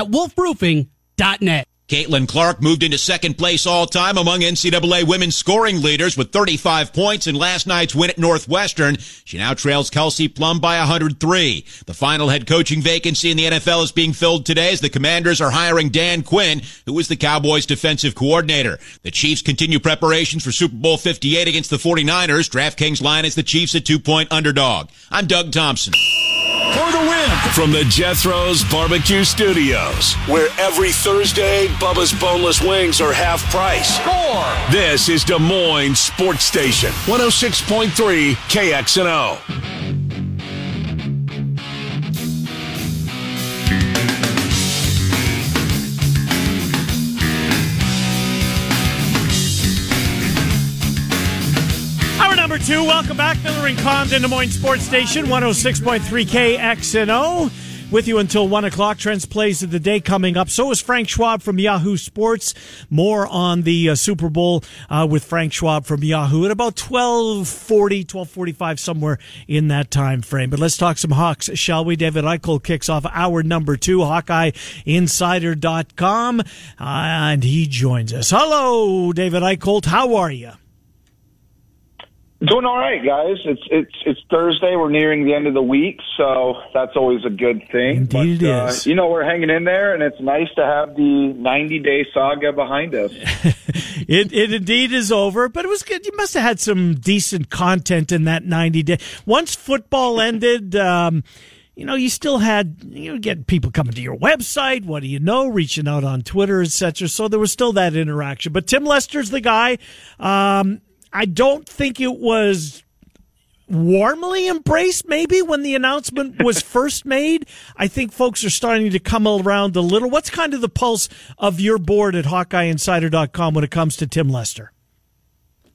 at wolfroofing.net. Caitlin Clark moved into second place all time among NCAA women's scoring leaders with 35 points in last night's win at Northwestern. She now trails Kelsey Plum by 103. The final head coaching vacancy in the NFL is being filled today as the commanders are hiring Dan Quinn, who is the Cowboys defensive coordinator. The Chiefs continue preparations for Super Bowl 58 against the 49ers. DraftKings line is the Chiefs a two point underdog. I'm Doug Thompson for the win. From the Jethro's Barbecue Studios, where every Thursday, Bubba's Boneless Wings are half price. Score! This is Des Moines Sports Station, 106.3 KXNO. Our number two. Welcome back, Miller and Condon, Des Moines Sports Station, 106.3 KXNO. With you until 1 o'clock. Trent's Plays of the Day coming up. So is Frank Schwab from Yahoo Sports. More on the uh, Super Bowl uh, with Frank Schwab from Yahoo at about 1240, 1245, somewhere in that time frame. But let's talk some Hawks, shall we? David Eickholt kicks off hour number two, HawkeyeInsider.com, uh, and he joins us. Hello, David Eickholt. How are you? Doing all right, guys. It's it's it's Thursday. We're nearing the end of the week, so that's always a good thing. Indeed, but, it is. Uh, you know, we're hanging in there, and it's nice to have the 90 day saga behind us. it it indeed is over, but it was good. You must have had some decent content in that 90 day. Once football ended. Um, you know, you still had you know, get people coming to your website. What do you know? Reaching out on Twitter, etc. So there was still that interaction. But Tim Lester's the guy. Um, I don't think it was warmly embraced maybe when the announcement was first made. I think folks are starting to come around a little. What's kind of the pulse of your board at HawkeyeInsider.com when it comes to Tim Lester?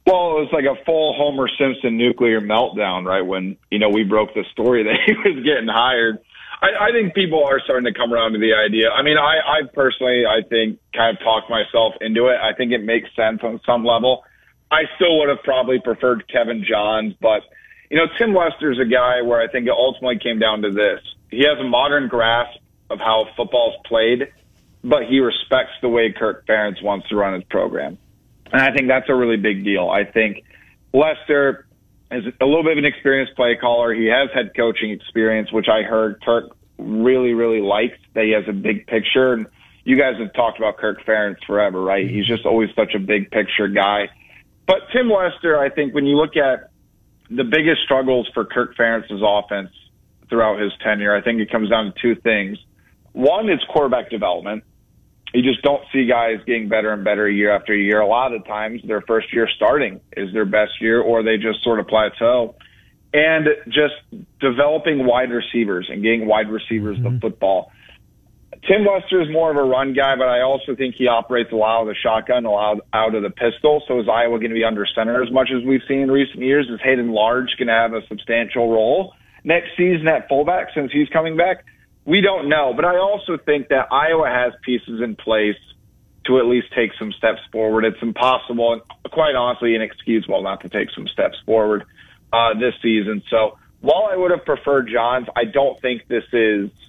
Well, it was like a full Homer Simpson nuclear meltdown, right? When, you know, we broke the story that he was getting hired. I, I think people are starting to come around to the idea. I mean, I, I personally, I think, kind of talked myself into it. I think it makes sense on some level. I still would have probably preferred Kevin Johns, but you know, Tim Lester's a guy where I think it ultimately came down to this. He has a modern grasp of how football's played, but he respects the way Kirk Ferentz wants to run his program. And I think that's a really big deal. I think Lester is a little bit of an experienced play caller. He has head coaching experience, which I heard Kirk really, really likes that he has a big picture. And you guys have talked about Kirk Ferentz forever, right? He's just always such a big picture guy. But Tim Lester, I think when you look at the biggest struggles for Kirk Ferentz's offense throughout his tenure, I think it comes down to two things. One is quarterback development. You just don't see guys getting better and better year after year. A lot of times, their first year starting is their best year, or they just sort of plateau. And just developing wide receivers and getting wide receivers mm-hmm. the football. Tim Lester is more of a run guy, but I also think he operates a lot of the shotgun, a lot out of the pistol. So is Iowa going to be under center as much as we've seen in recent years? Is Hayden Large going to have a substantial role next season at fullback since he's coming back? We don't know, but I also think that Iowa has pieces in place to at least take some steps forward. It's impossible and quite honestly inexcusable not to take some steps forward uh, this season. So while I would have preferred Johns, I don't think this is –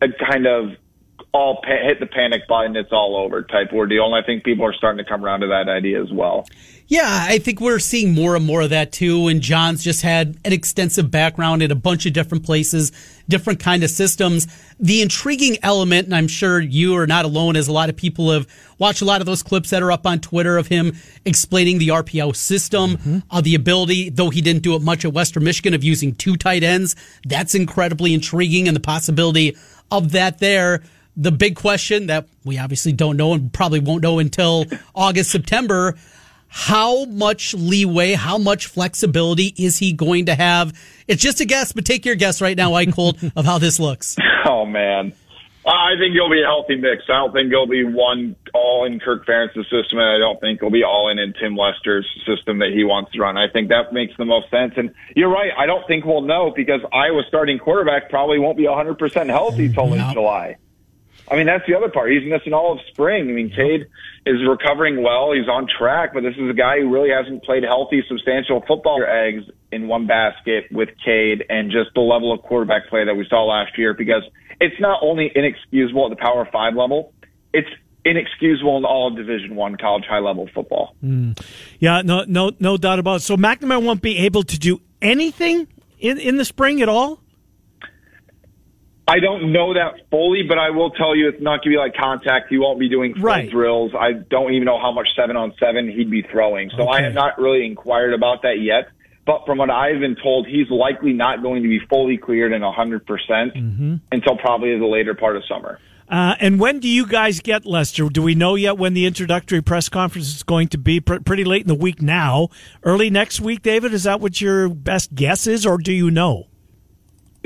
a kind of all pa- hit the panic button, it's all over type ordeal. And I think people are starting to come around to that idea as well. Yeah, I think we're seeing more and more of that too. And Johns just had an extensive background in a bunch of different places, different kind of systems. The intriguing element, and I'm sure you are not alone, as a lot of people have watched a lot of those clips that are up on Twitter of him explaining the RPO system, mm-hmm. uh, the ability, though he didn't do it much at Western Michigan, of using two tight ends. That's incredibly intriguing, and the possibility of that there. The big question that we obviously don't know and probably won't know until August, September. How much leeway, how much flexibility is he going to have? It's just a guess, but take your guess right now, Eickholt, of how this looks. Oh, man. I think it'll be a healthy mix. I don't think it'll be one all in Kirk Ferentz's system, and I don't think it'll be all in in Tim Lester's system that he wants to run. I think that makes the most sense. And you're right. I don't think we'll know because Iowa's starting quarterback probably won't be 100% healthy till in July. I mean, that's the other part. He's missing all of spring. I mean, Cade is recovering well. He's on track, but this is a guy who really hasn't played healthy, substantial football eggs in one basket with Cade and just the level of quarterback play that we saw last year because it's not only inexcusable at the Power Five level, it's inexcusable in all Division One college high level football. Mm. Yeah, no, no, no doubt about it. So McNamara won't be able to do anything in in the spring at all. I don't know that fully, but I will tell you it's not going to be like contact. He won't be doing full right. drills. I don't even know how much seven on seven he'd be throwing. So okay. I have not really inquired about that yet. But from what I've been told, he's likely not going to be fully cleared and 100% mm-hmm. until probably the later part of summer. Uh, and when do you guys get Lester? Do we know yet when the introductory press conference is going to be? Pr- pretty late in the week now. Early next week, David? Is that what your best guess is, or do you know?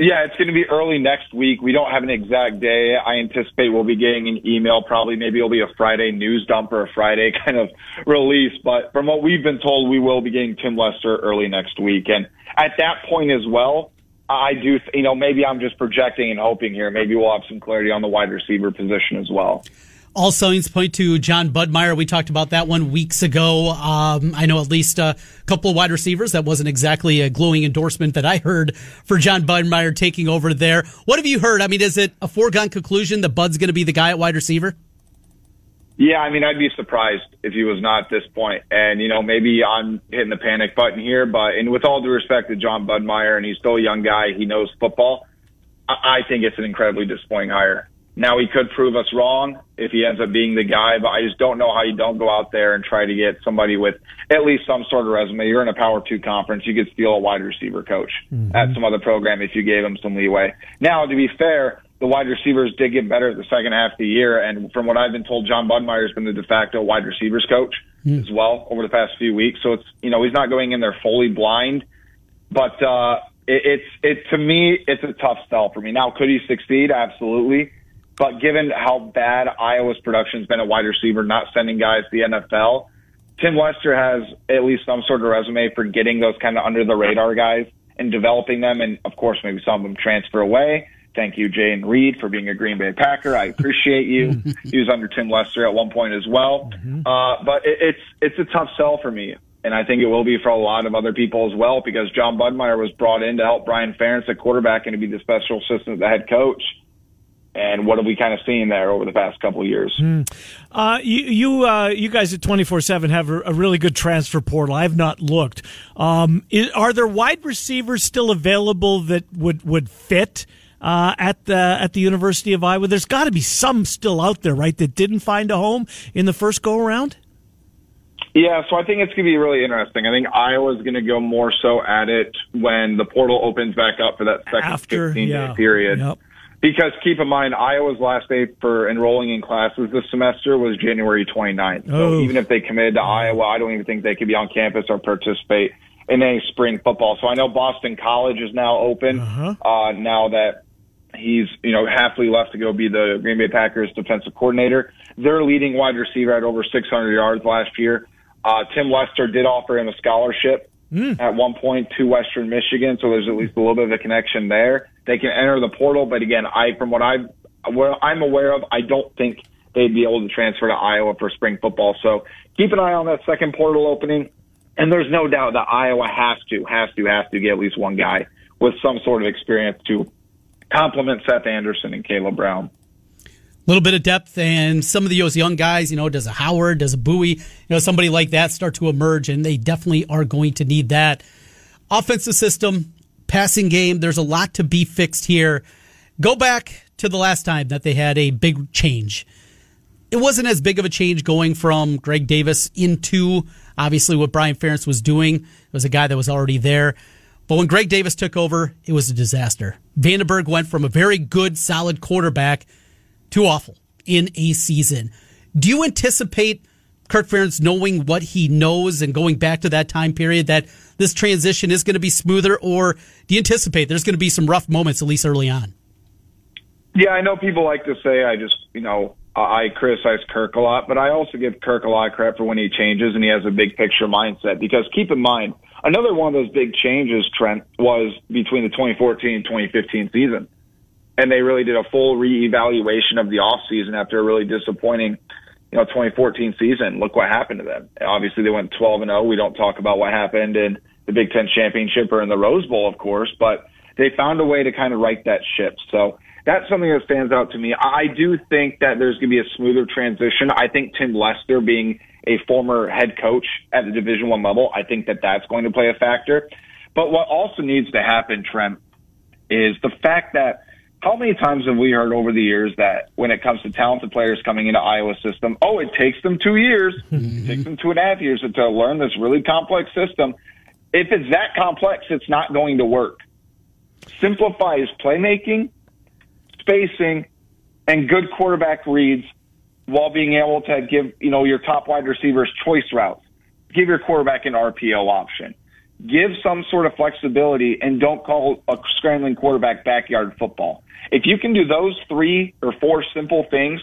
Yeah, it's going to be early next week. We don't have an exact day. I anticipate we'll be getting an email. Probably, maybe it'll be a Friday news dump or a Friday kind of release. But from what we've been told, we will be getting Tim Lester early next week. And at that point as well, I do, you know, maybe I'm just projecting and hoping here. Maybe we'll have some clarity on the wide receiver position as well. All signs point to Jon Budmayr. We talked about that one weeks ago. Um, I know at least a couple of wide receivers. That wasn't exactly a glowing endorsement that I heard for Jon Budmayr taking over there. What have you heard? I mean, is it a foregone conclusion that Bud's going to be the guy at wide receiver? Yeah, I mean, I'd be surprised if he was not at this point. And, you know, maybe I'm hitting the panic button here, but, and with all due respect to Jon Budmayr, and he's still a young guy, he knows football. I, I think it's an incredibly disappointing hire. Now he could prove us wrong if he ends up being the guy, but I just don't know how you don't go out there and try to get somebody with at least some sort of resume. You're in a Power Two conference, you could steal a wide receiver coach mm-hmm. at some other program if you gave him some leeway. Now, to be fair, the wide receivers did get better the second half of the year, and from what I've been told, Jon Budmayr has been the de facto wide receivers coach mm-hmm. as well over the past few weeks. So it's you know he's not going in there fully blind, but uh, it, it's it to me it's a tough sell for me. Now, could he succeed? Absolutely but given how bad Iowa's production has been at wide receiver, not sending guys to the NFL, Tim Lester has at least some sort of resume for getting those kind of under the radar guys and developing them. And of course, maybe some of them transfer away. Thank you, Jayden Reed, for being a Green Bay Packer. I appreciate you. he was under Tim Lester at one point as well. Mm-hmm. Uh, but it, it's it's a tough sell for me, and I think it will be for a lot of other people as well because Jon Budmayr was brought in to help Brian Ferentz at quarterback and to be the special assistant, the head coach and what have we kind of seen there over the past couple of years? Mm. Uh, you you, uh, you guys at twenty four seven have a, a, really good transfer portal. I've not looked. Um, is, are there wide receivers still available that would would fit? Uh, at the at the University of Iowa, there's got to be some still out there, right? That didn't find a home in the first go around. Yeah, so I think it's going to be really interesting. I think Iowa's going to go more so at it when the portal opens back up for that second After, 15 day period. Yep. Because keep in mind, Iowa's last day for enrolling in classes this semester was January 29th. So oh. even if they committed to Iowa, I don't even think they could be on campus or participate in any spring football. So I know Boston College is now open uh-huh. uh, now that he's you know halfway left to go be the Green Bay Packers defensive coordinator. Their leading wide receiver had over 600 yards last year. Uh, Tim Lester did offer him a scholarship mm. at one point to Western Michigan, so there's at least a little bit of a connection there. They can enter the portal, but again, I from what I what I'm aware of, I don't think they'd be able to transfer to Iowa for spring football. So keep an eye on that second portal opening. And there's no doubt that Iowa has to, has to, has to get at least one guy with some sort of experience to complement Seth Anderson and Kaleb Brown. Little bit of depth and some of those young guys, you know, does a Howard, does a Bowie, you know, somebody like that start to emerge, and they definitely are going to need that. Offensive system, passing game. There's a lot to be fixed here. Go back to the last time that they had a big change. It wasn't as big of a change going from Greg Davis into obviously what Brian Ferentz was doing. It was a guy that was already there. But when Greg Davis took over, it was a disaster. Vandenberg went from a very good, solid quarterback to awful in a season. Do you anticipate Kirk Ferentz knowing what he knows and going back to that time period that this transition is going to be smoother, or do you anticipate there's going to be some rough moments, at least early on? Yeah, I know people like to say I just, you know, I criticize Kirk a lot, but I also give Kirk a lot of credit for when he changes and he has a big picture mindset. Because keep in mind, another one of those big changes, Trent, was between the 2014 and 2015 season. And they really did a full reevaluation of the offseason after a really disappointing you know 2014 season. Look what happened to them. Obviously, they went 12 and 0. We don't talk about what happened in the Big Ten championship or in the Rose Bowl, of course, but they found a way to kind of right that ship. So that's something that stands out to me. I do think that there's going to be a smoother transition. I think Tim Lester being a former head coach at the Division One level, I think that that's going to play a factor. But what also needs to happen, Trent, is the fact that how many times have we heard over the years that when it comes to talented players coming into Iowa system, oh, it takes them two years, it mm-hmm. takes them two and a half years to learn this really complex system. If it's that complex, it's not going to work. Simplify is playmaking, spacing, and good quarterback reads while being able to give, you know, your top wide receivers choice routes. Give your quarterback an RPO option. Give some sort of flexibility and don't call a scrambling quarterback backyard football. If you can do those three or four simple things,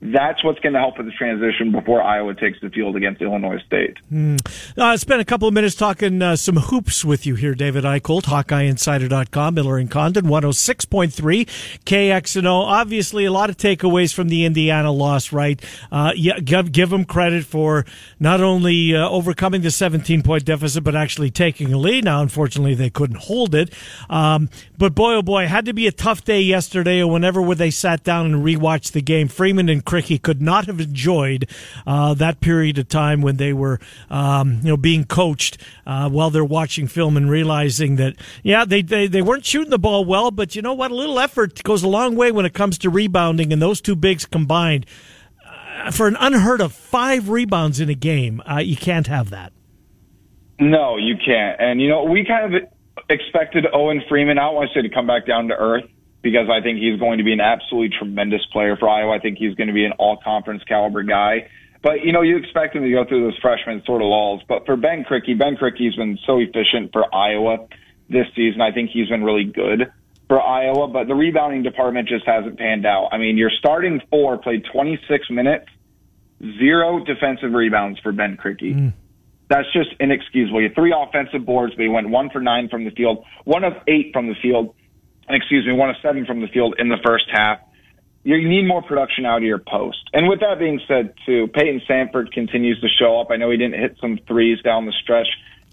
that's what's going to help with the transition before Iowa takes the field against Illinois State. Mm. Uh, I spent a couple of minutes talking uh, some hoops with you here, David Eickholt, HawkeyeInsider.com, Miller and Condon, 106.3 KXNO. Obviously, a lot of takeaways from the Indiana loss, right? Uh, yeah, give, give them credit for not only uh, overcoming the 17 point deficit, but actually taking a lead. Now, unfortunately, they couldn't hold it. Um, but boy, oh boy, had to be a tough day yesterday or whenever where they sat down and rewatched the game. Freeman and Krikke could not have enjoyed uh, that period of time when they were, um, you know, being coached uh, while they're watching film and realizing that, yeah, they, they they weren't shooting the ball well, but you know what? A little effort goes a long way when it comes to rebounding, and those two bigs combined uh, for an unheard of five rebounds in a game, uh, you can't have that. No, you can't. And you know, we kind of expected Owen Freeman. I don't want to say to come back down to earth because I think he's going to be an absolutely tremendous player for Iowa. I think he's going to be an all conference caliber guy. But, you know, you expect him to go through those freshman sort of lulls. But for Ben Krikke, Ben Krikke's been so efficient for Iowa this season. I think he's been really good for Iowa, but the rebounding department just hasn't panned out. I mean, your starting four played 26 minutes, zero defensive rebounds for Ben Krikke. Mm. That's just inexcusable. You three offensive boards, but he went one for nine from the field, one of eight from the field excuse me, one of seven from the field in the first half. You need more production out of your post. And with that being said, too, Payton Sandfort continues to show up. I know he didn't hit some threes down the stretch.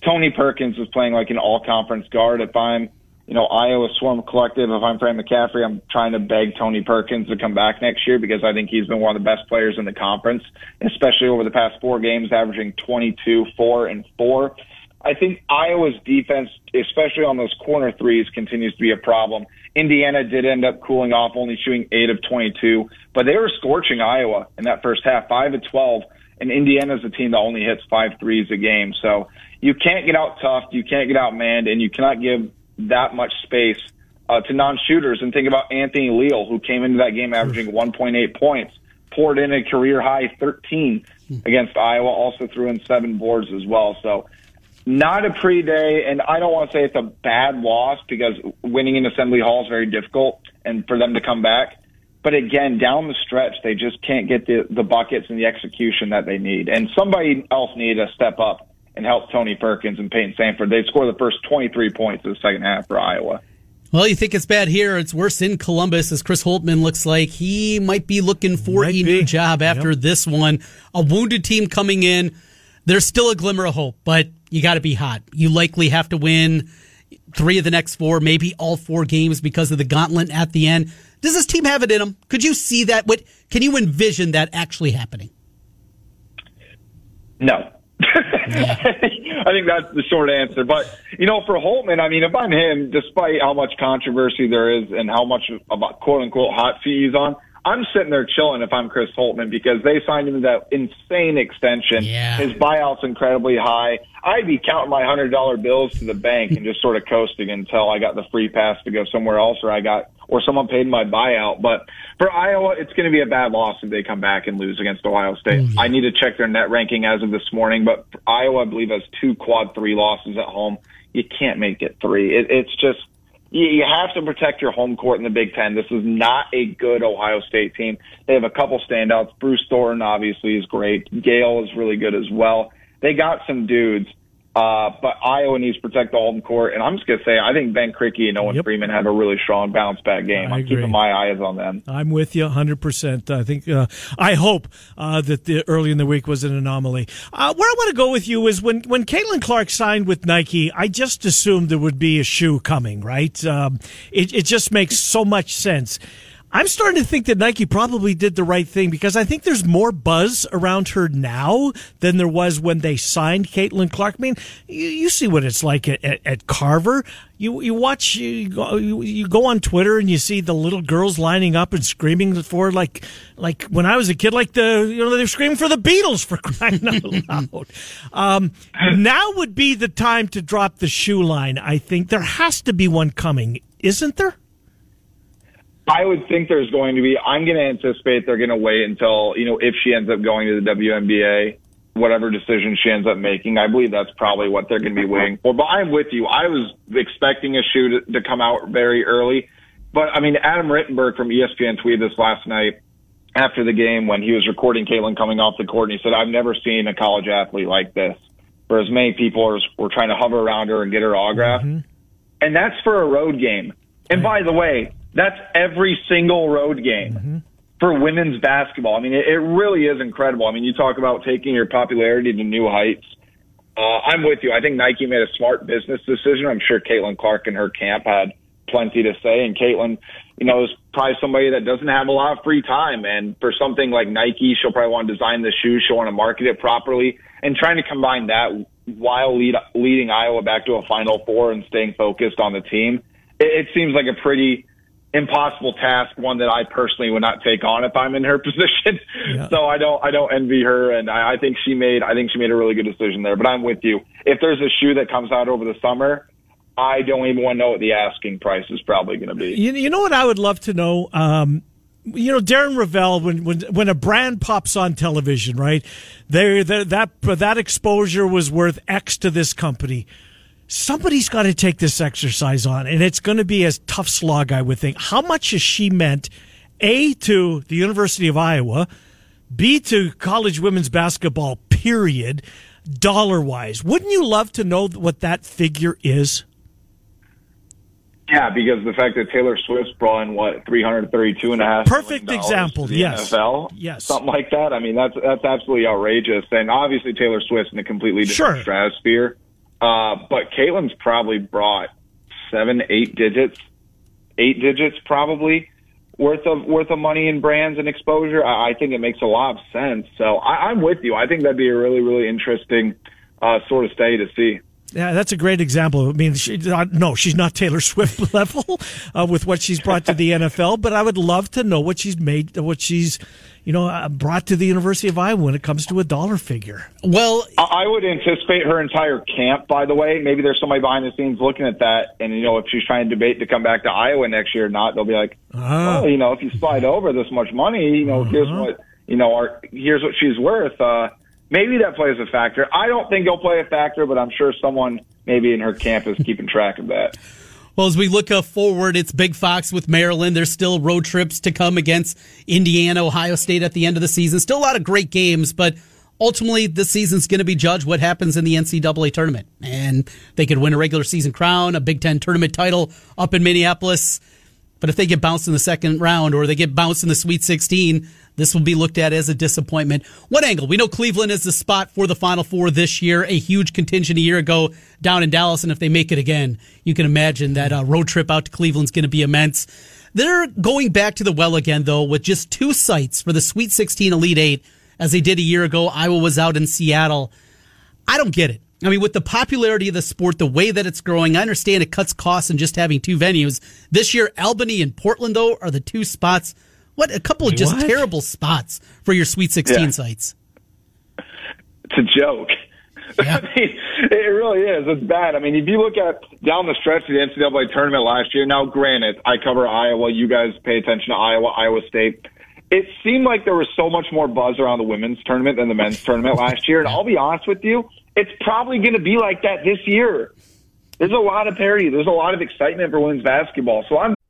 Tony Perkins is playing like an all-conference guard. If I'm, you know, Iowa Swarm Collective, if I'm Fran McCaffery, I'm trying to beg Tony Perkins to come back next year because I think he's been one of the best players in the conference, especially over the past four games, averaging 22, 4, and 4. I think Iowa's defense, especially on those corner threes, continues to be a problem. Indiana did end up cooling off, only shooting eight of 22, but they were scorching Iowa in that first half, five of 12. And Indiana's a team that only hits five threes a game. So you can't get out tough, you can't get out manned, and you cannot give that much space uh, to non-shooters. And think about Anthony Leal, who came into that game averaging 1.8 points, poured in a career high 13 against Iowa, also threw in seven boards as well. So not a pretty day, and I don't want to say it's a bad loss because winning in Assembly Hall is very difficult, and for them to come back. But again, down the stretch, they just can't get the, the buckets and the execution that they need. And somebody else needed to step up and help Tony Perkins and Payton Sandfort. They scored the first 23 points of the second half for Iowa. Well, you think it's bad here. It's worse in Columbus as Chris Holtmann looks like he might be looking for might a be. new job after yep. this one. A wounded team coming in. There's still a glimmer of hope, but you got to be hot. You likely have to win three of the next four, maybe all four games because of the gauntlet at the end. Does this team have it in them? Could you see that? What can you envision that actually happening? No. I think that's the short answer. But you know, for Holtmann, I mean, if I'm him, despite how much controversy there is and how much about quote unquote hot seat he's on, I'm sitting there chilling if I'm Chris Holtmann because they signed him to that insane extension. Yeah. His buyout's incredibly high. I'd be counting my hundred dollar bills to the bank and just sort of coasting until I got the free pass to go somewhere else or I got or someone paid my buyout. But for Iowa, it's going to be a bad loss if they come back and lose against Ohio State. Mm-hmm. I need to check their net ranking as of this morning, but Iowa, I believe, has two quad three losses at home. You can't make it three. It, it's just you have to protect your home court in the Big Ten. This is not a good Ohio State team. They have a couple standouts. Bruce Thornton obviously is great. Gayle is really good as well. They got some dudes, Uh, but Iowa needs to protect the home court, and I'm just gonna say I think Ben Krikke and Owen yep. Freeman have a really strong bounce back game. I am keeping my eyes on them. I'm with you 100. percent I think uh, I hope uh, that the early in the week was an anomaly. Uh, where I want to go with you is when when Caitlin Clark signed with Nike, I just assumed there would be a shoe coming. Right? Um, it it just makes so much sense. I'm starting to think that Nike probably did the right thing because I think there's more buzz around her now than there was when they signed Caitlin Clark. I mean, you, you see what it's like at, at, at, Carver. You you watch you go, you go on Twitter and you see the little girls lining up and screaming for like like when I was a kid, like the you know they're screaming for the Beatles for crying out loud. Um, now would be the time to drop the shoe line. I think there has to be one coming, isn't there? I would think there's going to be. I'm going to anticipate they're going to wait until you know if she ends up going to the WNBA, whatever decision she ends up making. I believe that's probably what they're going to be waiting for. But I'm with you. I was expecting a shoe to, to come out very early, but I mean Adam Rittenberg from ESPN tweeted this last night after the game when he was recording Caitlin coming off the court, and he said, "I've never seen a college athlete like this." For as many people are, were trying to hover around her and get her autograph, mm-hmm. and that's for a road game. And by the way, that's every single road game mm-hmm. for women's basketball. I mean, it, it really is incredible. I mean, you talk about taking your popularity to new heights. Uh, I'm with you. I think Nike made a smart business decision. I'm sure Caitlin Clark and her camp had plenty to say. And Caitlin, you know, is probably somebody that doesn't have a lot of free time. And for something like Nike, she'll probably want to design the shoes. She'll want to market it properly and trying to combine that while lead, leading Iowa back to a Final Four and staying focused on the team. It, it seems like a pretty impossible task, one that I personally would not take on if I'm in her position. Yeah. So I don't I don't envy her, and I, I think she made I think she made a really good decision there. But I'm with you. If there's a shoe that comes out over the summer, I don't even want to know what the asking price is probably going to be. You, you know what I would love to know. Um, you know Darren Rovell when when when a brand pops on television, right? There that that exposure was worth X to this company somebody's got to take this exercise on, and it's going to be a tough slog, I would think. How much has she meant, A, to the University of Iowa, B, to college women's basketball, period, dollar wise? Wouldn't you love to know what that figure is? Yeah, because the fact that Taylor Swift brought in what three hundred thirty-two and a half perfect example, yes, NFL, yes, something like that. I mean, that's that's absolutely outrageous, and obviously Taylor Swift's in a completely different sure. stratosphere. Uh, but Caitlin's probably brought seven, eight digits, eight digits probably worth of worth of money in brands and exposure. I, I think it makes a lot of sense. So I, I'm with you. I think that'd be a really, really interesting uh, sort of study to see. Yeah, that's a great example. I mean, she, uh, no, she's not Taylor Swift level uh, with what she's brought to the NFL, but I would love to know what she's made, what she's, you know, uh, brought to the University of Iowa when it comes to a dollar figure. Well, I would anticipate her entire camp. By the way, maybe there's somebody behind the scenes looking at that, and you know, if she's trying to debate to come back to Iowa next year or not, they'll be like, uh-huh. oh, you know, if you slide over this much money, you know, uh-huh. here's what you know, our, here's what she's worth. Uh, maybe that plays a factor. I don't think it'll play a factor, but I'm sure someone maybe in her camp is keeping track of that. Well, as we look forward, it's Big Fox with Maryland. There's still road trips to come against Indiana, Ohio State at the end of the season. Still a lot of great games, but ultimately this season's going to be judged what happens in the NCAA tournament. And they could win a regular season crown, a Big Ten tournament title up in Minneapolis. But if they get bounced in the second round or they get bounced in the Sweet 16, this will be looked at as a disappointment. What angle? We know Cleveland is the spot for the Final Four this year, a huge contingent a year ago down in Dallas. And if they make it again, you can imagine that uh, road trip out to Cleveland's going to be immense. They're going back to the well again, though, with just two sites for the Sweet 16 Elite Eight, as they did a year ago. Iowa was out in Seattle. I don't get it. I mean, with the popularity of the sport, the way that it's growing, I understand it cuts costs in just having two venues. This year, Albany and Portland, though, are the two spots. What a couple of just what? terrible spots for your Sweet 16 yeah. sites. It's a joke. Yeah. I mean, it really is. It's bad. I mean, if you look at down the stretch of the NCAA tournament last year, now granted, I cover Iowa. You guys pay attention to Iowa, Iowa State. It seemed like there was so much more buzz around the women's tournament than the men's tournament last year. And I'll be honest with you, it's probably going to be like that this year. There's a lot of parity. There's a lot of excitement for women's basketball. So I'm.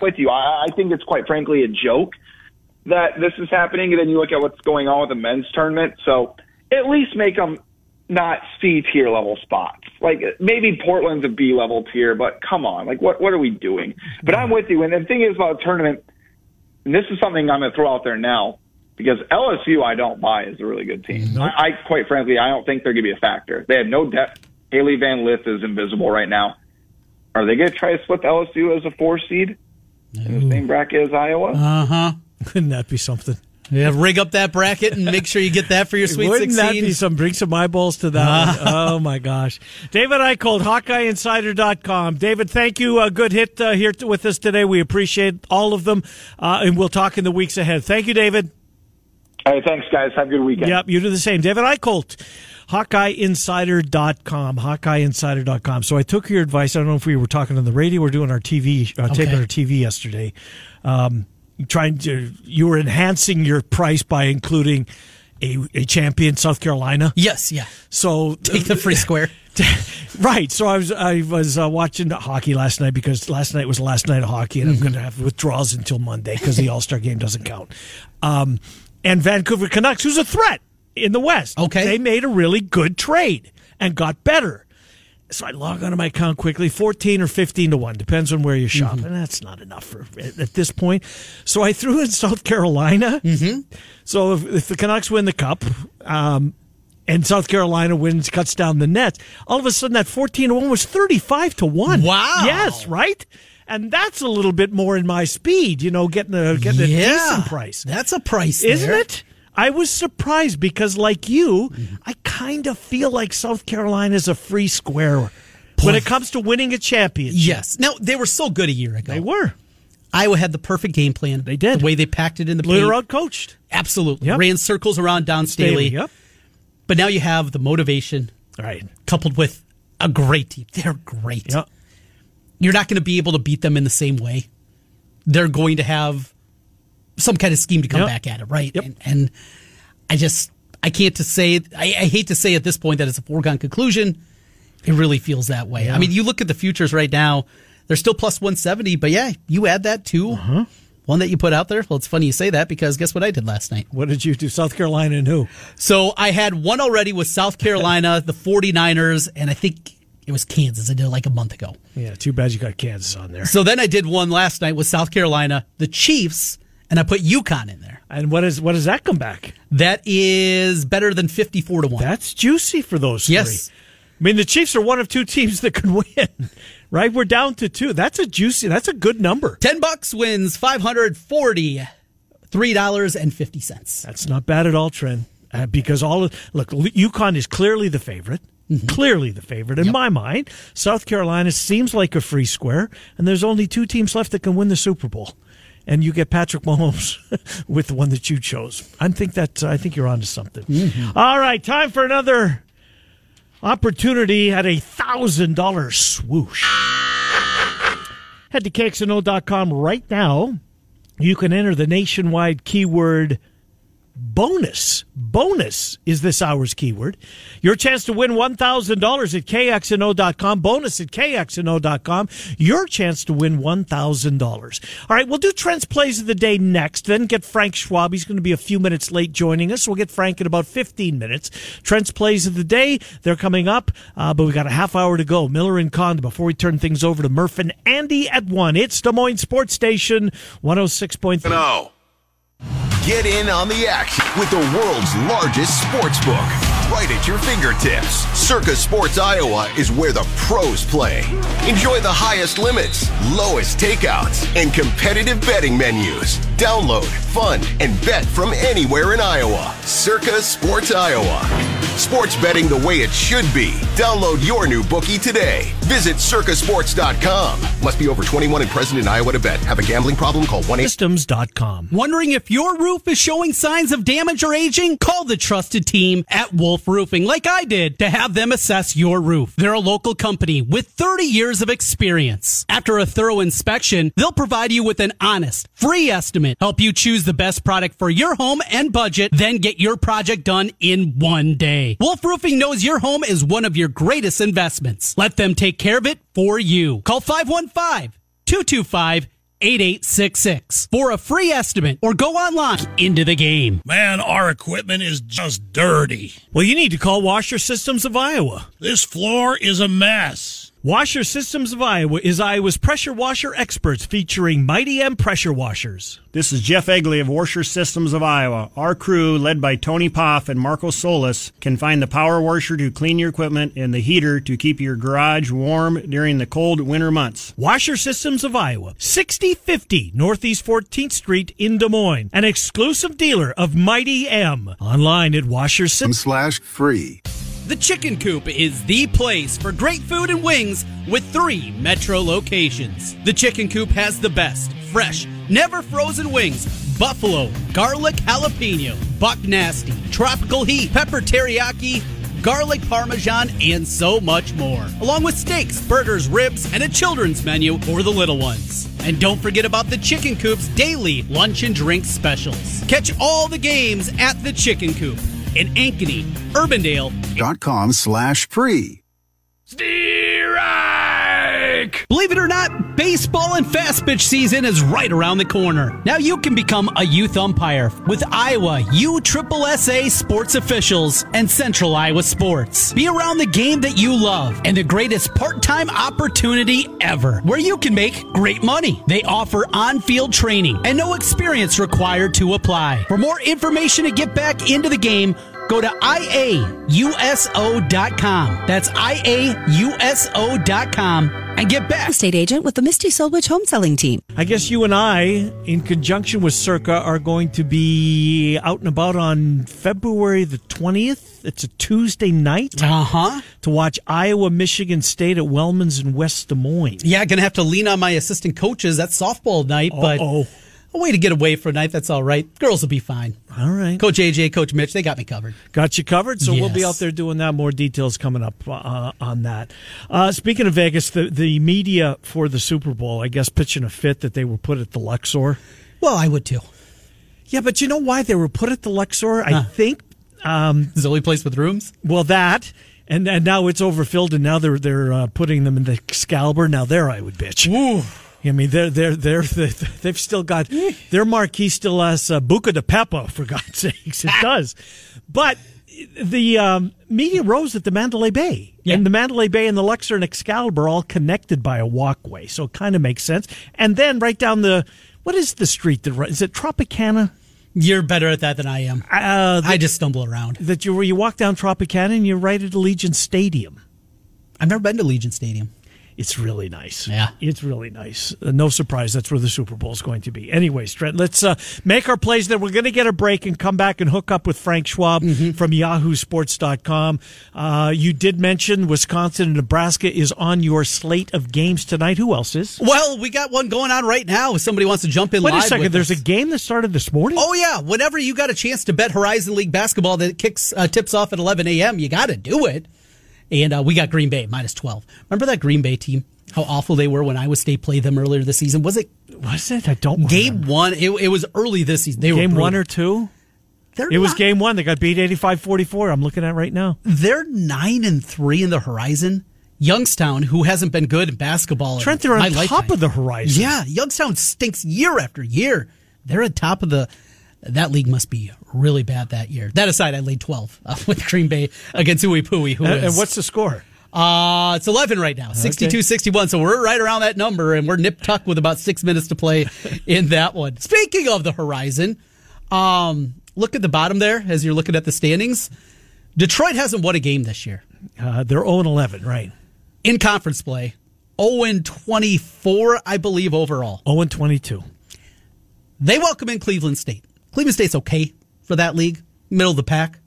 with you. I, I think it's quite frankly a joke that this is happening. And then you look at what's going on with the men's tournament. So at least make them not C tier level spots. Like maybe Portland's a B level tier, but come on, like what what are we doing? But I'm with you. And the thing is about a tournament, and this is something I'm going to throw out there now because LSU I don't buy is a really good team. Nope. I, I quite frankly I don't think they're going to be a factor. They have no depth. Hailey Van Lith is invisible right now. Are they going to try to slip LSU as a four seed? In the same bracket as Iowa. Uh huh. Wouldn't that be something? Yeah, rig up that bracket and make sure you get that for your Sweet Wouldn't 16. that be some? Bring some eyeballs to that. oh my gosh, David Eickholt, HawkeyeInsider.com. David, thank you. A good hit uh, here with us today. We appreciate all of them, uh, and we'll talk in the weeks ahead. Thank you, David. Hey, thanks, guys. Have a good weekend. Yep, you do the same. David Eickholt. HawkeyeInsider.com. HawkeyeInsider.com. So I took your advice. I don't know if we were talking on the radio or doing our TV, uh, okay. taping our TV yesterday. Um, trying to, you were enhancing your price by including a, a champion, South Carolina. Yes, yeah. So take the free square. right. So I was I was uh, watching hockey last night because last night was the last night of hockey, and mm-hmm. I'm going to have withdrawals until Monday because the All Star game doesn't count. Um, and Vancouver Canucks, who's a threat in the West. Okay. They made a really good trade and got better. So I log onto my account quickly, 14 or 15 to 1, depends on where you shop. Mm-hmm. And that's not enough for at this point. So I threw in South Carolina. Mm-hmm. So if, if, the Canucks win the cup, um, and South Carolina wins, cuts down the net, all of a sudden that 14 to 1 was 35 to 1. Wow. Yes, right? and that's a little bit more in my speed. You know, getting a getting yeah, a decent price. That's a price, isn't there. it? I was surprised because, like you, mm-hmm. I kind of feel like South Carolina is a free square when it comes to winning a championship. Yes. Now they were so good a year ago. They were. Iowa had the perfect game plan. They did. The way they packed it in the Blew paint. coached. Absolutely. Yep. Ran circles around Dawn Staley. Yep. But now you have the motivation, right, coupled with a great team. They're great. Yep. You're not going to be able to beat them in the same way. They're going to have some kind of scheme to come yep. back at it, right? Yep. And, and, I just I can't to say I, I, hate to say at this point that it's a foregone conclusion. It really feels that way. Yeah. I mean, you look at the futures right now; they're still plus one seventy. But yeah, you add that to uh-huh. one that you put out there. Well, it's funny you say that because guess what I did last night? What did you do? South Carolina and who? So I had one already with South Carolina, the 49ers, and I think it was Kansas. I did it like a month ago. Yeah, too bad you got Kansas on there. So then I did one last night with South Carolina, the Chiefs, and I put UConn in there. And what is what does that come back? That is better than fifty four to one. That's juicy for those yes. three. I mean, the Chiefs are one of two teams that could win, right? We're down to two. That's a juicy. That's a good number. Ten bucks wins five hundred forty three dollars and fifty cents. That's not bad at all, Trent. Uh, because all of, look, UConn is clearly the favorite. Mm-hmm. Clearly the favorite in yep. my mind. South Carolina seems like a free square, and there's only two teams left that can win the Super Bowl and you get Patrick Mahomes with the one that you chose. I think that uh, I think you're onto something. Mm-hmm. All right, time for another opportunity at a thousand dollar swoosh. Head to KXNO.com right now. You can enter the nationwide keyword bonus. Bonus is this hour's keyword. Your chance to win $1,000 at KXNO.com. Bonus at KXNO.com. Your chance to win $1,000. All right, we'll do Trent's Plays of the Day next, then get Frank Schwab. He's going to be a few minutes late joining us. We'll get Frank in about 15 minutes. Trent's Plays of the Day, they're coming up, uh, but we got a half hour to go. Miller and Condon before we turn things over to Murph and Andy at 1. It's Des Moines Sports Station 106.3. No. Get in on the action with the world's largest sports book right at your fingertips. Circa Sports Iowa is where the pros play. Enjoy the highest limits, lowest takeouts, and competitive betting menus. Download, fund, and bet from anywhere in Iowa. Circa Sports Iowa. Sports betting the way it should be. Download your new bookie today. Visit circasports.com. Must be over 21 and present in Iowa to bet. Have a gambling problem? Call 1 Systems.com. Wondering if your roof is showing signs of damage or aging? Call the trusted team at Wolf Roofing, like I did, to have them assess your roof. They're a local company with 30 years of experience. After a thorough inspection, they'll provide you with an honest, free estimate, help you choose the best product for your home and budget, then get your project done in one day. Wolf Roofing knows your home is one of your greatest investments. Let them take care of it for you. Call 515 225 8866 for a free estimate or go online into the game. Man, our equipment is just dirty. Well, you need to call Washer Systems of Iowa. This floor is a mess. Washer Systems of Iowa is Iowa's pressure washer experts featuring Mi-T-M pressure washers. This is Jeff Egley of Washer Systems of Iowa. Our crew, led by Tony Poff and Marco Solis, can find the power washer to clean your equipment and the heater to keep your garage warm during the cold winter months. Washer Systems of Iowa, 6050 Northeast 14th Street in Des Moines, an exclusive dealer of Mi-T-M. Online at Washer Systems slash free. The Chicken Coop is the place for great food and wings with three metro locations. The Chicken Coop has the best, fresh, never frozen wings buffalo, garlic jalapeno, buck nasty, tropical heat, pepper teriyaki, garlic parmesan, and so much more. Along with steaks, burgers, ribs, and a children's menu for the little ones. And don't forget about the Chicken Coop's daily lunch and drink specials. Catch all the games at the Chicken Coop in Ankeny, Urbandale. Dot com slash free. Strike! Believe it or not, baseball and fast pitch season is right around the corner. Now you can become a youth umpire with Iowa USSSA sports officials and Central Iowa Sports. Be around the game that you love and the greatest part-time opportunity ever, where you can make great money. They offer on-field training and no experience required to apply. For more information to get back into the game, go to iauso.com. That's iauso.com and get back. Estate agent with the Misty Solwich Home Selling Team. I guess you and I, in conjunction with Circa, are going to be out and about on February the 20th. It's a Tuesday night. Uh huh. To watch Iowa, Michigan State at Wellman's in West Des Moines. Yeah, gonna have to lean on my assistant coaches. That's softball night, but. A way to get away for a night. That's all right. Girls will be fine. All right. Coach AJ, Coach Mitch, they got me covered. Got you covered. So we'll be out there doing that. More details coming up uh, on that. Uh, speaking of Vegas, the, the media for the Super Bowl, I guess, pitching a fit that they were put at the Luxor. Well, I would too. Yeah, but you know why they were put at the Luxor? I think. Um, It's the only place with rooms. well, that. And, and now it's overfilled, and now they're they're uh, putting them in the Excalibur. Now there, I would bitch. Ooh. I mean, they're they're they're they've still got their marquee still has uh, Buca di Beppo for God's sakes. It does, but the um, media rose at the Mandalay Bay, Yeah. and the Mandalay Bay and the Luxor and Excalibur all connected by a walkway, so it kind of makes sense. And then right down the what is the street that is it Tropicana? You're better at that than I am. Uh, I just stumble around. that you where you walk down Tropicana and you're right at Allegiant Stadium. I've never been to Legion Stadium. It's really nice. Yeah. It's really nice. Uh, no surprise, that's where the Super Bowl is going to be. Anyways, Trent, let's uh, make our plays there. We're going to get a break and come back and hook up with Frank Schwab from yahoosports.com. Uh, you did mention Wisconsin and Nebraska is on your slate of games tonight. Who else is? Well, we got one going on right now. If somebody wants to jump in Wait a second. There's us. a game that started this morning? Oh yeah, whenever you got a chance to bet Horizon League basketball that kicks uh, tips off at 11 a.m., you got to do it. And uh, we got Green Bay minus 12. Remember that Green Bay team? How awful they were when Iowa State played them earlier this season. Was it Was it? I don't game remember. one? It, it was early this season. They Game one or two? They're It was game one. They got beat 85 44. I'm looking at right now. They're nine and three in the Horizon. Youngstown, who hasn't been good in basketball, Trent, they're on top lifetime. of the horizon. Yeah, Youngstown stinks year after year. They're at top of the. That league must be really bad that year. That aside, I laid twelve uh, with Green Bay against Huey Pooey. Who And, is and what's the score? uh, it's 11 right now, 62 61. So we're right around that number, and we're nip tuck with about six minutes to play in that one. Speaking of the horizon, um, look at the bottom there as you're looking at the standings. Detroit hasn't won a game this year. Uh, they're 0 11, right? In conference play, 0 24, I believe, overall. 0 22. They welcome in Cleveland State. Cleveland State's okay for that league, middle of the pack.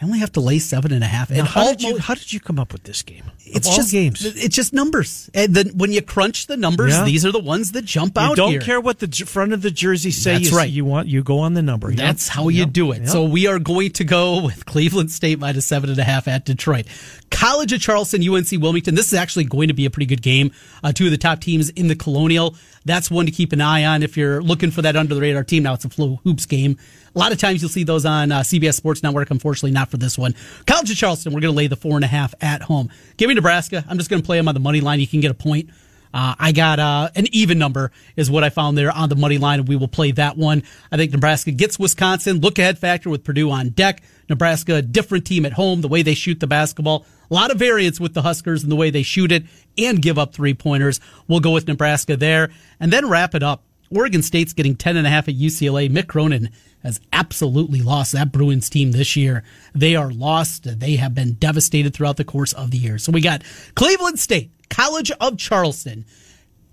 I only have to lay seven and a half. And how, did you, how did you come up with this game? It's just games. It's just numbers. And then when you crunch the numbers, yeah. these are the ones that jump out. you out. Don't here. care what the front of the jersey say. That's you, right. You want you go on the number. That's how you do it. So we are going to go with Cleveland State minus seven and a half at Detroit. College of Charleston, UNC Wilmington. This is actually going to be a pretty good game. Uh, two of the top teams in the Colonial. That's one to keep an eye on if you're looking for that under the radar team. Now it's a Flo Hoops game. A lot of times you'll see those on uh, CBS Sports Network. Unfortunately, not for this one. College of Charleston, we're going to lay the four and a half at home. Give me Nebraska. I'm just going to play them on the money line. You can get a point. Uh, I got uh, an even number is what I found there on the money line, and we will play that one. I think Nebraska gets Wisconsin. Look ahead factor with Purdue on deck. Nebraska, different team at home, the way they shoot the basketball. A lot of variance with the Huskers and the way they shoot it and give up three pointers. We'll go with Nebraska there and then wrap it up. Oregon State's getting 10 and a half at UCLA. Mick Cronin has absolutely lost that Bruins team this year. They are lost. They have been devastated throughout the course of the year. So we got Cleveland State, College of Charleston,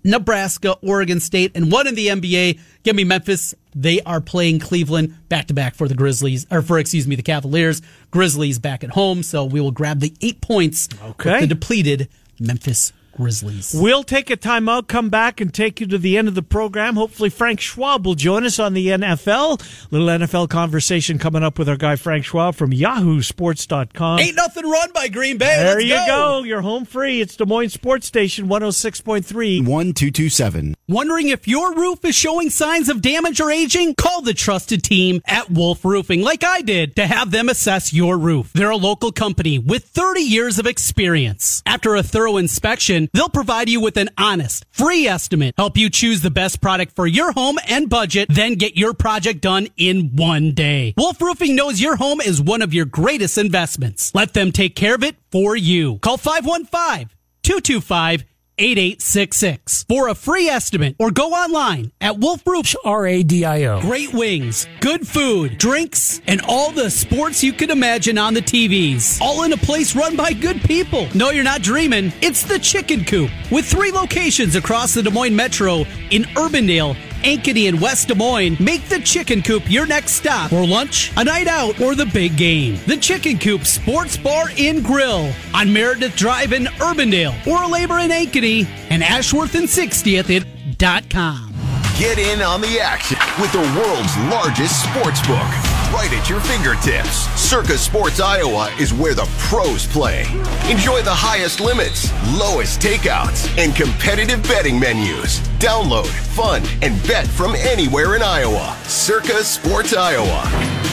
Nebraska, Oregon State, and one in the NBA. Give me Memphis. They are playing Cleveland back to back for the Grizzlies, or for, excuse me, the Cavaliers. Grizzlies back at home. So we will grab the eight points okay. the depleted Memphis Grizzlies. We'll take a timeout, come back, and take you to the end of the program. Hopefully, Frank Schwab will join us on the NFL. Little NFL conversation coming up with our guy Frank Schwab from YahooSports.com. Ain't nothing run by Green Bay. There Let's you go. go. You're home free. It's Des Moines Sports Station 106.3. 1227. Wondering if your roof is showing signs of damage or aging? Call the trusted team at Wolf Roofing, like I did, to have them assess your roof. They're a local company with 30 years of experience. After a thorough inspection, they'll provide you with an honest, free estimate, help you choose the best product for your home and budget, then get your project done in one day. Wolf Roofing knows your home is one of your greatest investments. Let them take care of it for you. Call 515 225 8866 for a free estimate or go online at Wolf Roof R-A-D-I-O. Great wings, good food, drinks, and all the sports you could imagine on the TVs. All in a place run by good people. No, you're not dreaming. It's the Chicken Coop with three locations across the Des Moines Metro in Urbandale, Ankeny, and West Des Moines. Make the Chicken Coop your next stop for lunch, a night out, or the big game. The Chicken Coop Sports Bar and Grill on Meredith Drive in Urbandale or Labor in Ankeny and Ashworth and 60th at .com. Get in on the action with the world's largest sports book right at your fingertips. Circa Sports Iowa is where the pros play. Enjoy the highest limits, lowest takeouts, and competitive betting menus. Download, fund, and bet from anywhere in Iowa. Circa Sports Iowa.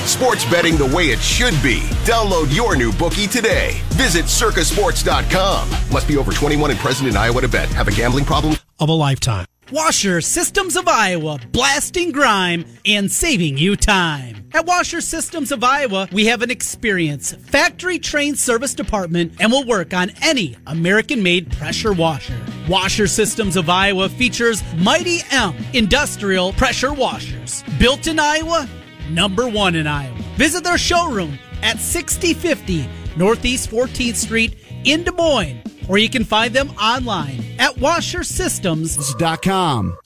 Sports betting the way it should be. Download your new bookie today. Visit circasports.com. Must be over 21 and present in Iowa to bet. Have a gambling problem? Of a lifetime. Washer Systems of Iowa, blasting grime and saving you time. At Washer Systems of Iowa, we have an experienced, factory trained service department and will work on any American made pressure washer. Washer Systems of Iowa features Mighty M industrial pressure washers. Built in Iowa, number one in Iowa. Visit their showroom at 6050 Northeast 14th Street in Des Moines, or you can find them online at washersystems.com.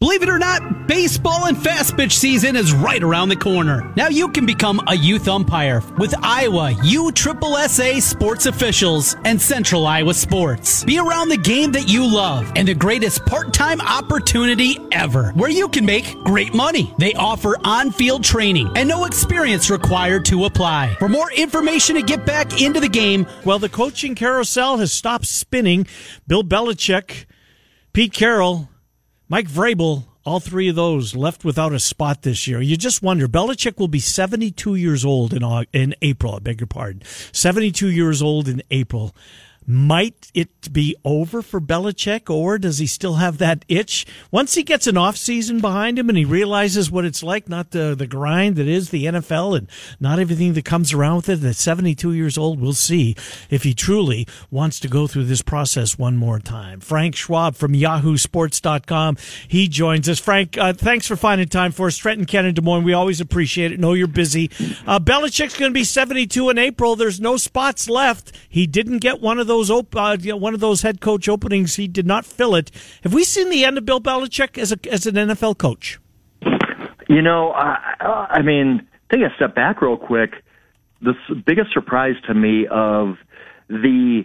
Believe it or not, baseball and fast pitch season is right around the corner. Now you can become a youth umpire with Iowa USSSA sports officials and Central Iowa Sports. Be around the game that you love and the greatest part-time opportunity ever, where you can make great money. They offer on-field training and no experience required to apply. For more information to get back into the game, well, the coaching carousel has stopped spinning. Bill Belichick, Pete Carroll, Mike Vrabel, all three of those left without a spot this year. You just wonder. Belichick will be 72 years old in in April. I beg your pardon. 72 years old in April. Might it be over for Belichick, or does he still have that itch? Once he gets an off season behind him and he realizes what it's like, not the the grind that is the NFL and not everything that comes around with it. At 72 years old, we'll see if he truly wants to go through this process one more time. Frank Schwab from YahooSports.com. He joins us. Frank, uh, thanks for finding time for us. Trenton, Ken, and Des Moines. We always appreciate it. Know you're busy. Uh, Belichick's going to be 72 in April. There's no spots left. He didn't get one of those those op- uh, you know, one of those head coach openings. He did not fill it. Have we seen the end of Bill Belichick as a as an NFL coach? You know, I, I mean, take a step back real quick. The biggest surprise to me of the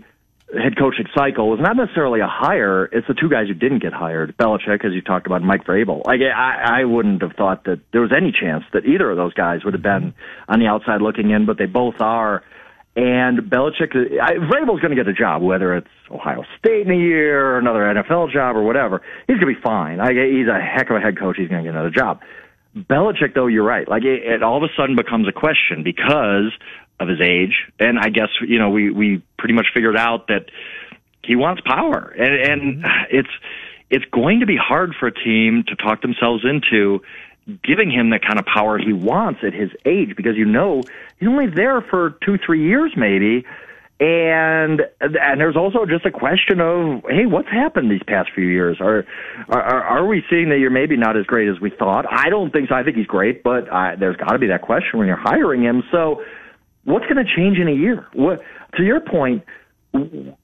head coaching cycle is not necessarily a hire. It's the two guys who didn't get hired, Belichick, as you talked about, Mike Vrabel. Like I, I wouldn't have thought that there was any chance that either of those guys would have been on the outside looking in, but they both are. And Belichick, I, Vrabel's going to get a job, whether it's Ohio State in a year or another NFL job or whatever. He's going to be fine. I, he's a heck of a head coach. He's going to get another job. Belichick, though, you're right. Like it, it all of a sudden becomes a question because of his age, and I guess you know we we pretty much figured out that he wants power, and and mm-hmm. it's it's going to be hard for a team to talk themselves into giving him the kind of power he wants at his age because you know he's only there for two three years maybe. And and there's also just a question of hey what's happened these past few years? Are are are we seeing that you're maybe not as great as we thought? I don't think so. I think he's great but uh, there's got to be that question when you're hiring him. So what's going to change in a year? What to your point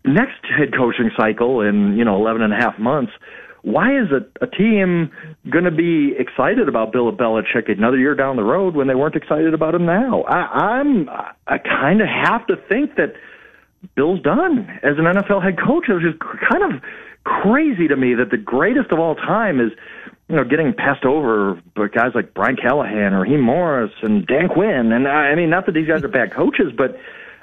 next head coaching cycle in you know eleven and a half months why is a, a team going to be excited about Bill Belichick another year down the road when they weren't excited about him now? I, I'm I kind of have to think that Bill's done as an NFL head coach. It was just kind of crazy to me that the greatest of all time is you know getting passed over by guys like Brian Callahan or Raheem Morris and Dan Quinn. And I mean, not that these guys are bad coaches, but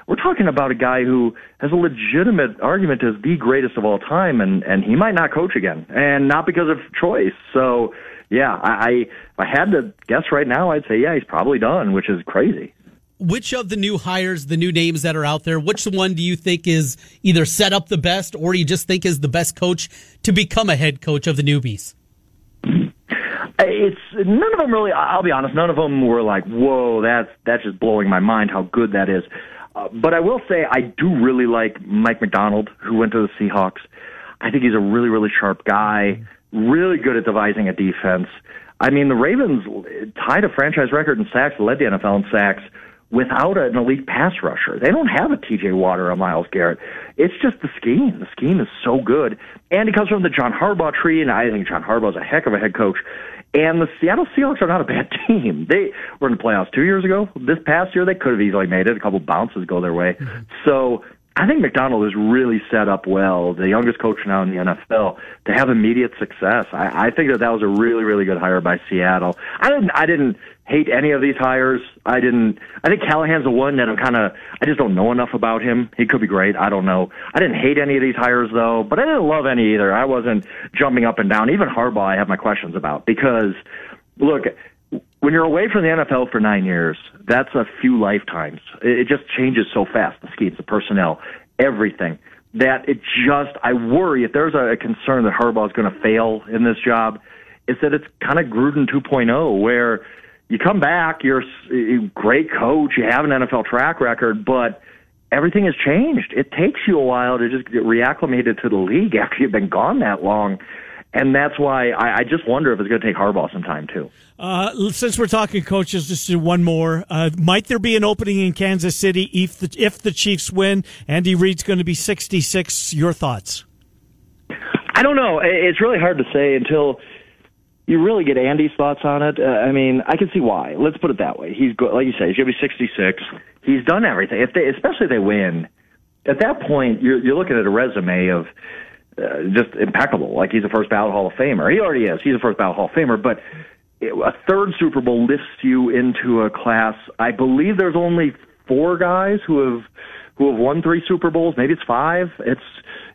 we're talking about a guy who has a legitimate argument as the greatest of all time, and and he might not coach again, and not because of choice. So, yeah, I, I if I had to guess right now, I'd say yeah, he's probably done, which is crazy. Which of the new hires, the new names that are out there, which one do you think is either set up the best, or you just think is the best coach to become a head coach of the newbies? It's none of them really. I'll be honest. None of them were like, "Whoa, that's that's just blowing my mind how good that is." Uh, but I will say I do really like Mike Macdonald, who went to the Seahawks. I think he's a really, really sharp guy, really good at devising a defense. I mean, the Ravens tied a franchise record in sacks, led the NFL in sacks without an elite pass rusher. They don't have a TJ Watt or a Myles Garrett. It's just the scheme. The scheme is so good. And he comes from the John Harbaugh tree, and I think John Harbaugh is a heck of a head coach. And the Seattle Seahawks are not a bad team. They were in the playoffs two years ago. This past year, they could have easily made it. A couple bounces go their way. Mm-hmm. So I think Macdonald is really set up well, the youngest coach now in the NFL, to have immediate success. I, I think that that was a really, really good hire by Seattle. I didn't, I didn't hate any of these hires. I didn't. I think Callahan's the one that I'm kind of. I just don't know enough about him. He could be great. I don't know. I didn't hate any of these hires though, but I didn't love any either. I wasn't jumping up and down. Even Harbaugh, I have my questions about because, look, when you're away from the NFL for nine years, that's a few lifetimes. It just changes so fast. The schemes, the personnel, everything. That it just. I worry if there's a concern that Harbaugh is going to fail in this job. Is that it's kind of Gruden 2.0, where you come back, you're a great coach, you have an NFL track record, but everything has changed. It takes you a while to just get reacclimated to the league after you've been gone that long. And that's why I, I just wonder if it's going to take Harbaugh some time too. Uh, since we're talking coaches, just do one more. Uh, might there be an opening in Kansas City if the if the Chiefs win? Andy Reid's going to be sixty six. Your thoughts? I don't know. It's really hard to say until you really get Andy's thoughts on it. Uh, I mean, I can see why. Let's put it that way. He's go- like you say, he's gonna be 66. He's done everything. If they, especially if they win, at that point, you're you're looking at a resume of uh, just impeccable. Like he's a first ballot Hall of Famer. He already is. He's a first ballot Hall of Famer. But a third Super Bowl lifts you into a class. I believe there's only four guys who have who have won three Super Bowls. Maybe it's five. It's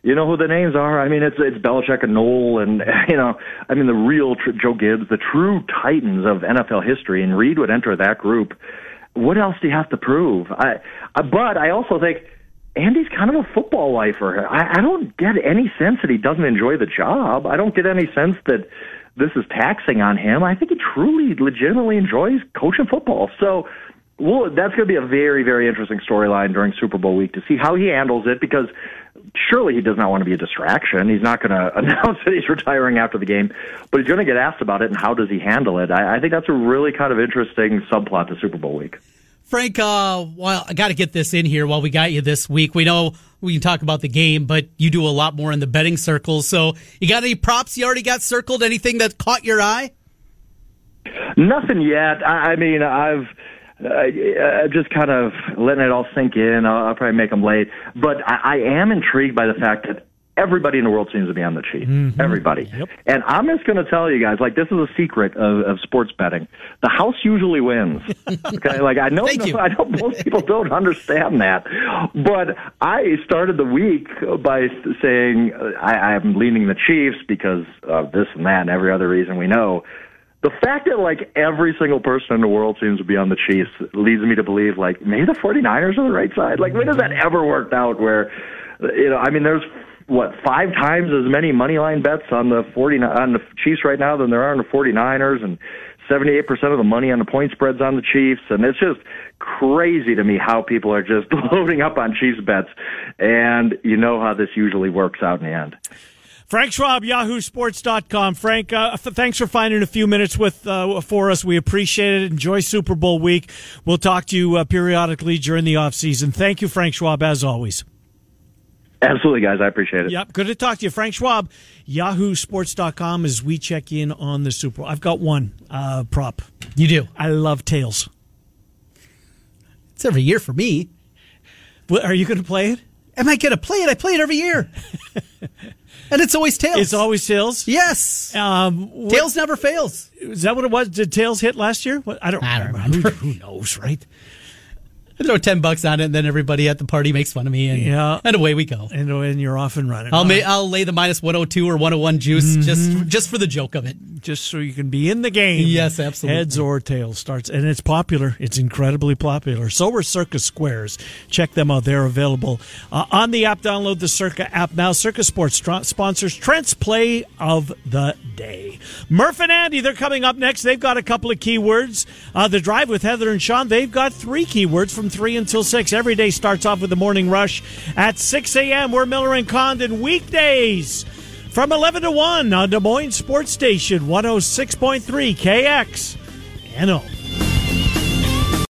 you know who the names are. I mean, it's it's Belichick and Noll, and you know, I mean the real tr- Joe Gibbs, the true titans of NFL history, and Reid would enter that group. What else do you have to prove? I but I also think Andy's kind of a football lifer. I, I don't get any sense that he doesn't enjoy the job. I don't get any sense that this is taxing on him. I think he truly, legitimately enjoys coaching football. So, well, that's going to be a very, very interesting storyline during Super Bowl week to see how he handles it because surely he does not want to be a distraction. He's not going to announce that he's retiring after the game, but he's going to get asked about it and how does he handle it. I, I think that's a really kind of interesting subplot to Super Bowl week. Frank, uh, well, I got to get this in here while we got you this week. We know we can talk about the game, but you do a lot more in the betting circles. So, you got any props you already got circled? Anything that caught your eye? Nothing yet. I, I mean, I've uh, just kind of letting it all sink in. I'll, I'll probably make them late, but I, I am intrigued by the fact that everybody in the world seems to be on the Chiefs. Mm-hmm. Everybody. Yep. And I'm just going to tell you guys, like, this is a secret of, of sports betting. The house usually wins. okay. Like, I know, no, I know most people don't understand that, but I started the week by saying uh, I, I'm leaning the Chiefs because of this and that and every other reason we know. The fact that like every single person in the world seems to be on the Chiefs leads me to believe like maybe the 49ers are the right side. Like when has that ever worked out where you know, I mean there's what five times as many money line bets on the 40 on the Chiefs right now than there are on the 49ers and 78% of the money on the point spreads on the Chiefs and it's just crazy to me how people are just loading up on Chiefs bets and you know how this usually works out in the end. Frank Schwab, yahoosports.com. Frank, uh, th- thanks for finding a few minutes with uh, for us. We appreciate it. Enjoy Super Bowl week. We'll talk to you uh, periodically during the off season. Thank you, Frank Schwab, as always. Absolutely, guys. I appreciate it. Yep. Good to talk to you. Frank Schwab, yahoosports.com as we check in on the Super Bowl. I've got one uh, prop. You do? I love tails. It's every year for me. What, are you going to play it? Am I going to play it? I play it every year. and it's always tails. It's always tails. Yes. Um, what, tails never fails. Is that what it was? Did tails hit last year? What, I don't. I don't remember. Who, who knows, right? Throw ten bucks on it, and then everybody at the party makes fun of me, and yeah, and away we go. And, and you're off and running. I'll ma- I'll lay the minus one hundred two or one hundred one juice mm-hmm. just just for the joke of it, just so you can be in the game. Yes, absolutely. Heads or tails starts, and it's popular. It's incredibly popular. So are Circa Squares. Check them out; they're available uh, on the app. Download the Circa app now. Circa Sports sponsors Trent's play of the day. Murph and Andy, they're coming up next. They've got a couple of keywords. Uh, the drive with Heather and Sean. They've got three keywords from three until six. Every day starts off with the morning rush at 6 a.m. We're Miller and Condon weekdays from 11 to 1 on Des Moines Sports Station 106.3 KX. NO.